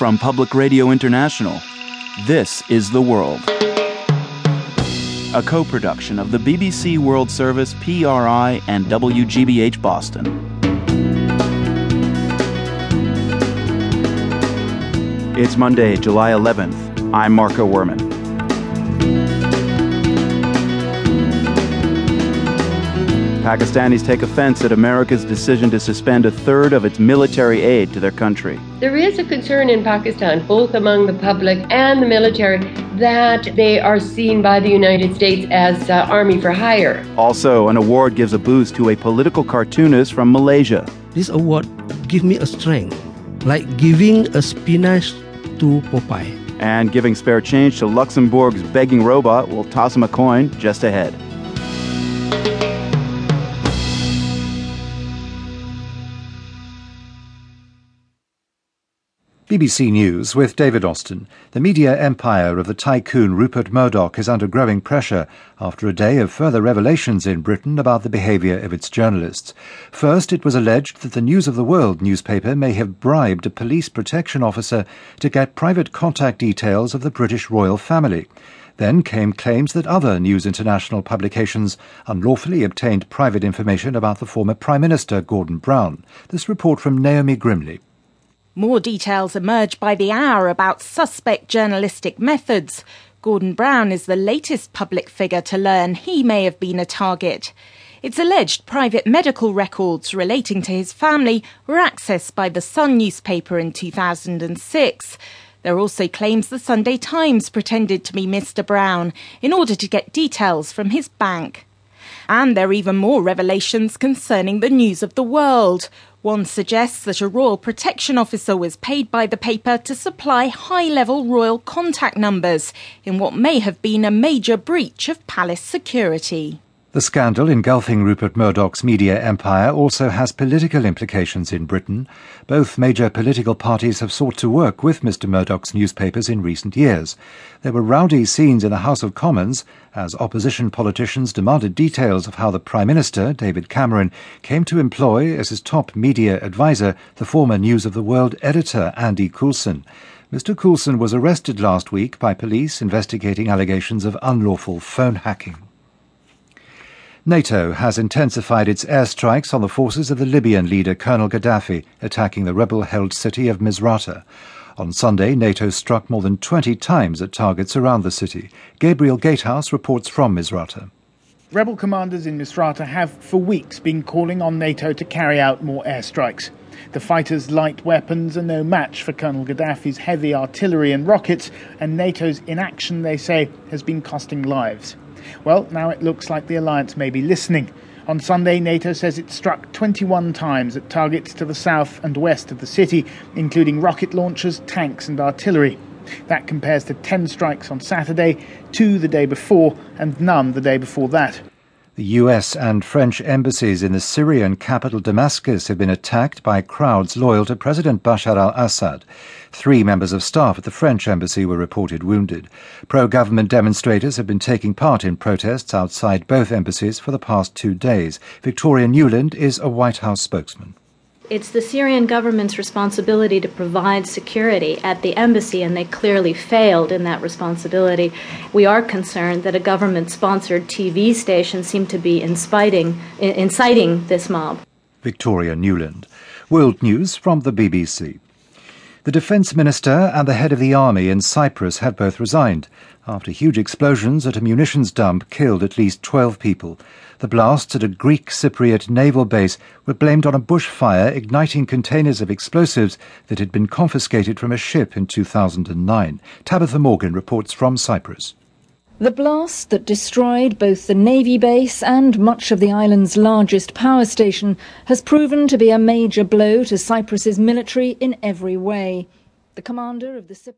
from Public Radio International. This is The World. A co production of the BBC World Service, PRI, and WGBH Boston. It's Monday, July 11th. I'm Marco Werman. Pakistanis take offense at America's decision to suspend a third of its military aid to their country. There is a concern in Pakistan, both among the public and the military, that they are seen by the United States as uh, army for hire. Also, an award gives a boost to a political cartoonist from Malaysia. This award gives me a strength, like giving a spinach to Popeye. And giving spare change to Luxembourg's begging robot will toss him a coin just ahead. BBC News with David Austin. The media empire of the tycoon Rupert Murdoch is under growing pressure after a day of further revelations in Britain about the behaviour of its journalists. First, it was alleged that the News of the World newspaper may have bribed a police protection officer to get private contact details of the British royal family. Then came claims that other News International publications unlawfully obtained private information about the former Prime Minister Gordon Brown. This report from Naomi Grimley. More details emerge by the hour about suspect journalistic methods. Gordon Brown is the latest public figure to learn he may have been a target. It's alleged private medical records relating to his family were accessed by the Sun newspaper in 2006. There are also claims the Sunday Times pretended to be Mr. Brown in order to get details from his bank. And there are even more revelations concerning the news of the world. One suggests that a royal protection officer was paid by the paper to supply high level royal contact numbers in what may have been a major breach of palace security. The scandal engulfing Rupert Murdoch's media empire also has political implications in Britain. Both major political parties have sought to work with Mr. Murdoch's newspapers in recent years. There were rowdy scenes in the House of Commons as opposition politicians demanded details of how the Prime Minister, David Cameron, came to employ as his top media adviser the former News of the World editor, Andy Coulson. Mr. Coulson was arrested last week by police investigating allegations of unlawful phone hacking. NATO has intensified its airstrikes on the forces of the Libyan leader Colonel Gaddafi, attacking the rebel held city of Misrata. On Sunday, NATO struck more than 20 times at targets around the city. Gabriel Gatehouse reports from Misrata. Rebel commanders in Misrata have for weeks been calling on NATO to carry out more airstrikes. The fighters' light weapons are no match for Colonel Gaddafi's heavy artillery and rockets, and NATO's inaction, they say, has been costing lives. Well, now it looks like the alliance may be listening. On Sunday, NATO says it struck 21 times at targets to the south and west of the city, including rocket launchers, tanks, and artillery. That compares to 10 strikes on Saturday, two the day before, and none the day before that. The US and French embassies in the Syrian capital Damascus have been attacked by crowds loyal to President Bashar al Assad. Three members of staff at the French embassy were reported wounded. Pro government demonstrators have been taking part in protests outside both embassies for the past two days. Victoria Nuland is a White House spokesman. It's the Syrian government's responsibility to provide security at the embassy, and they clearly failed in that responsibility. We are concerned that a government sponsored TV station seemed to be inciting, inciting this mob. Victoria Nuland. World News from the BBC. The Defence Minister and the head of the army in Cyprus have both resigned after huge explosions at a munitions dump killed at least 12 people. The blasts at a Greek Cypriot naval base were blamed on a bushfire igniting containers of explosives that had been confiscated from a ship in 2009. Tabitha Morgan reports from Cyprus. The blast that destroyed both the Navy base and much of the island's largest power station has proven to be a major blow to Cyprus's military in every way. The commander of the Cypriot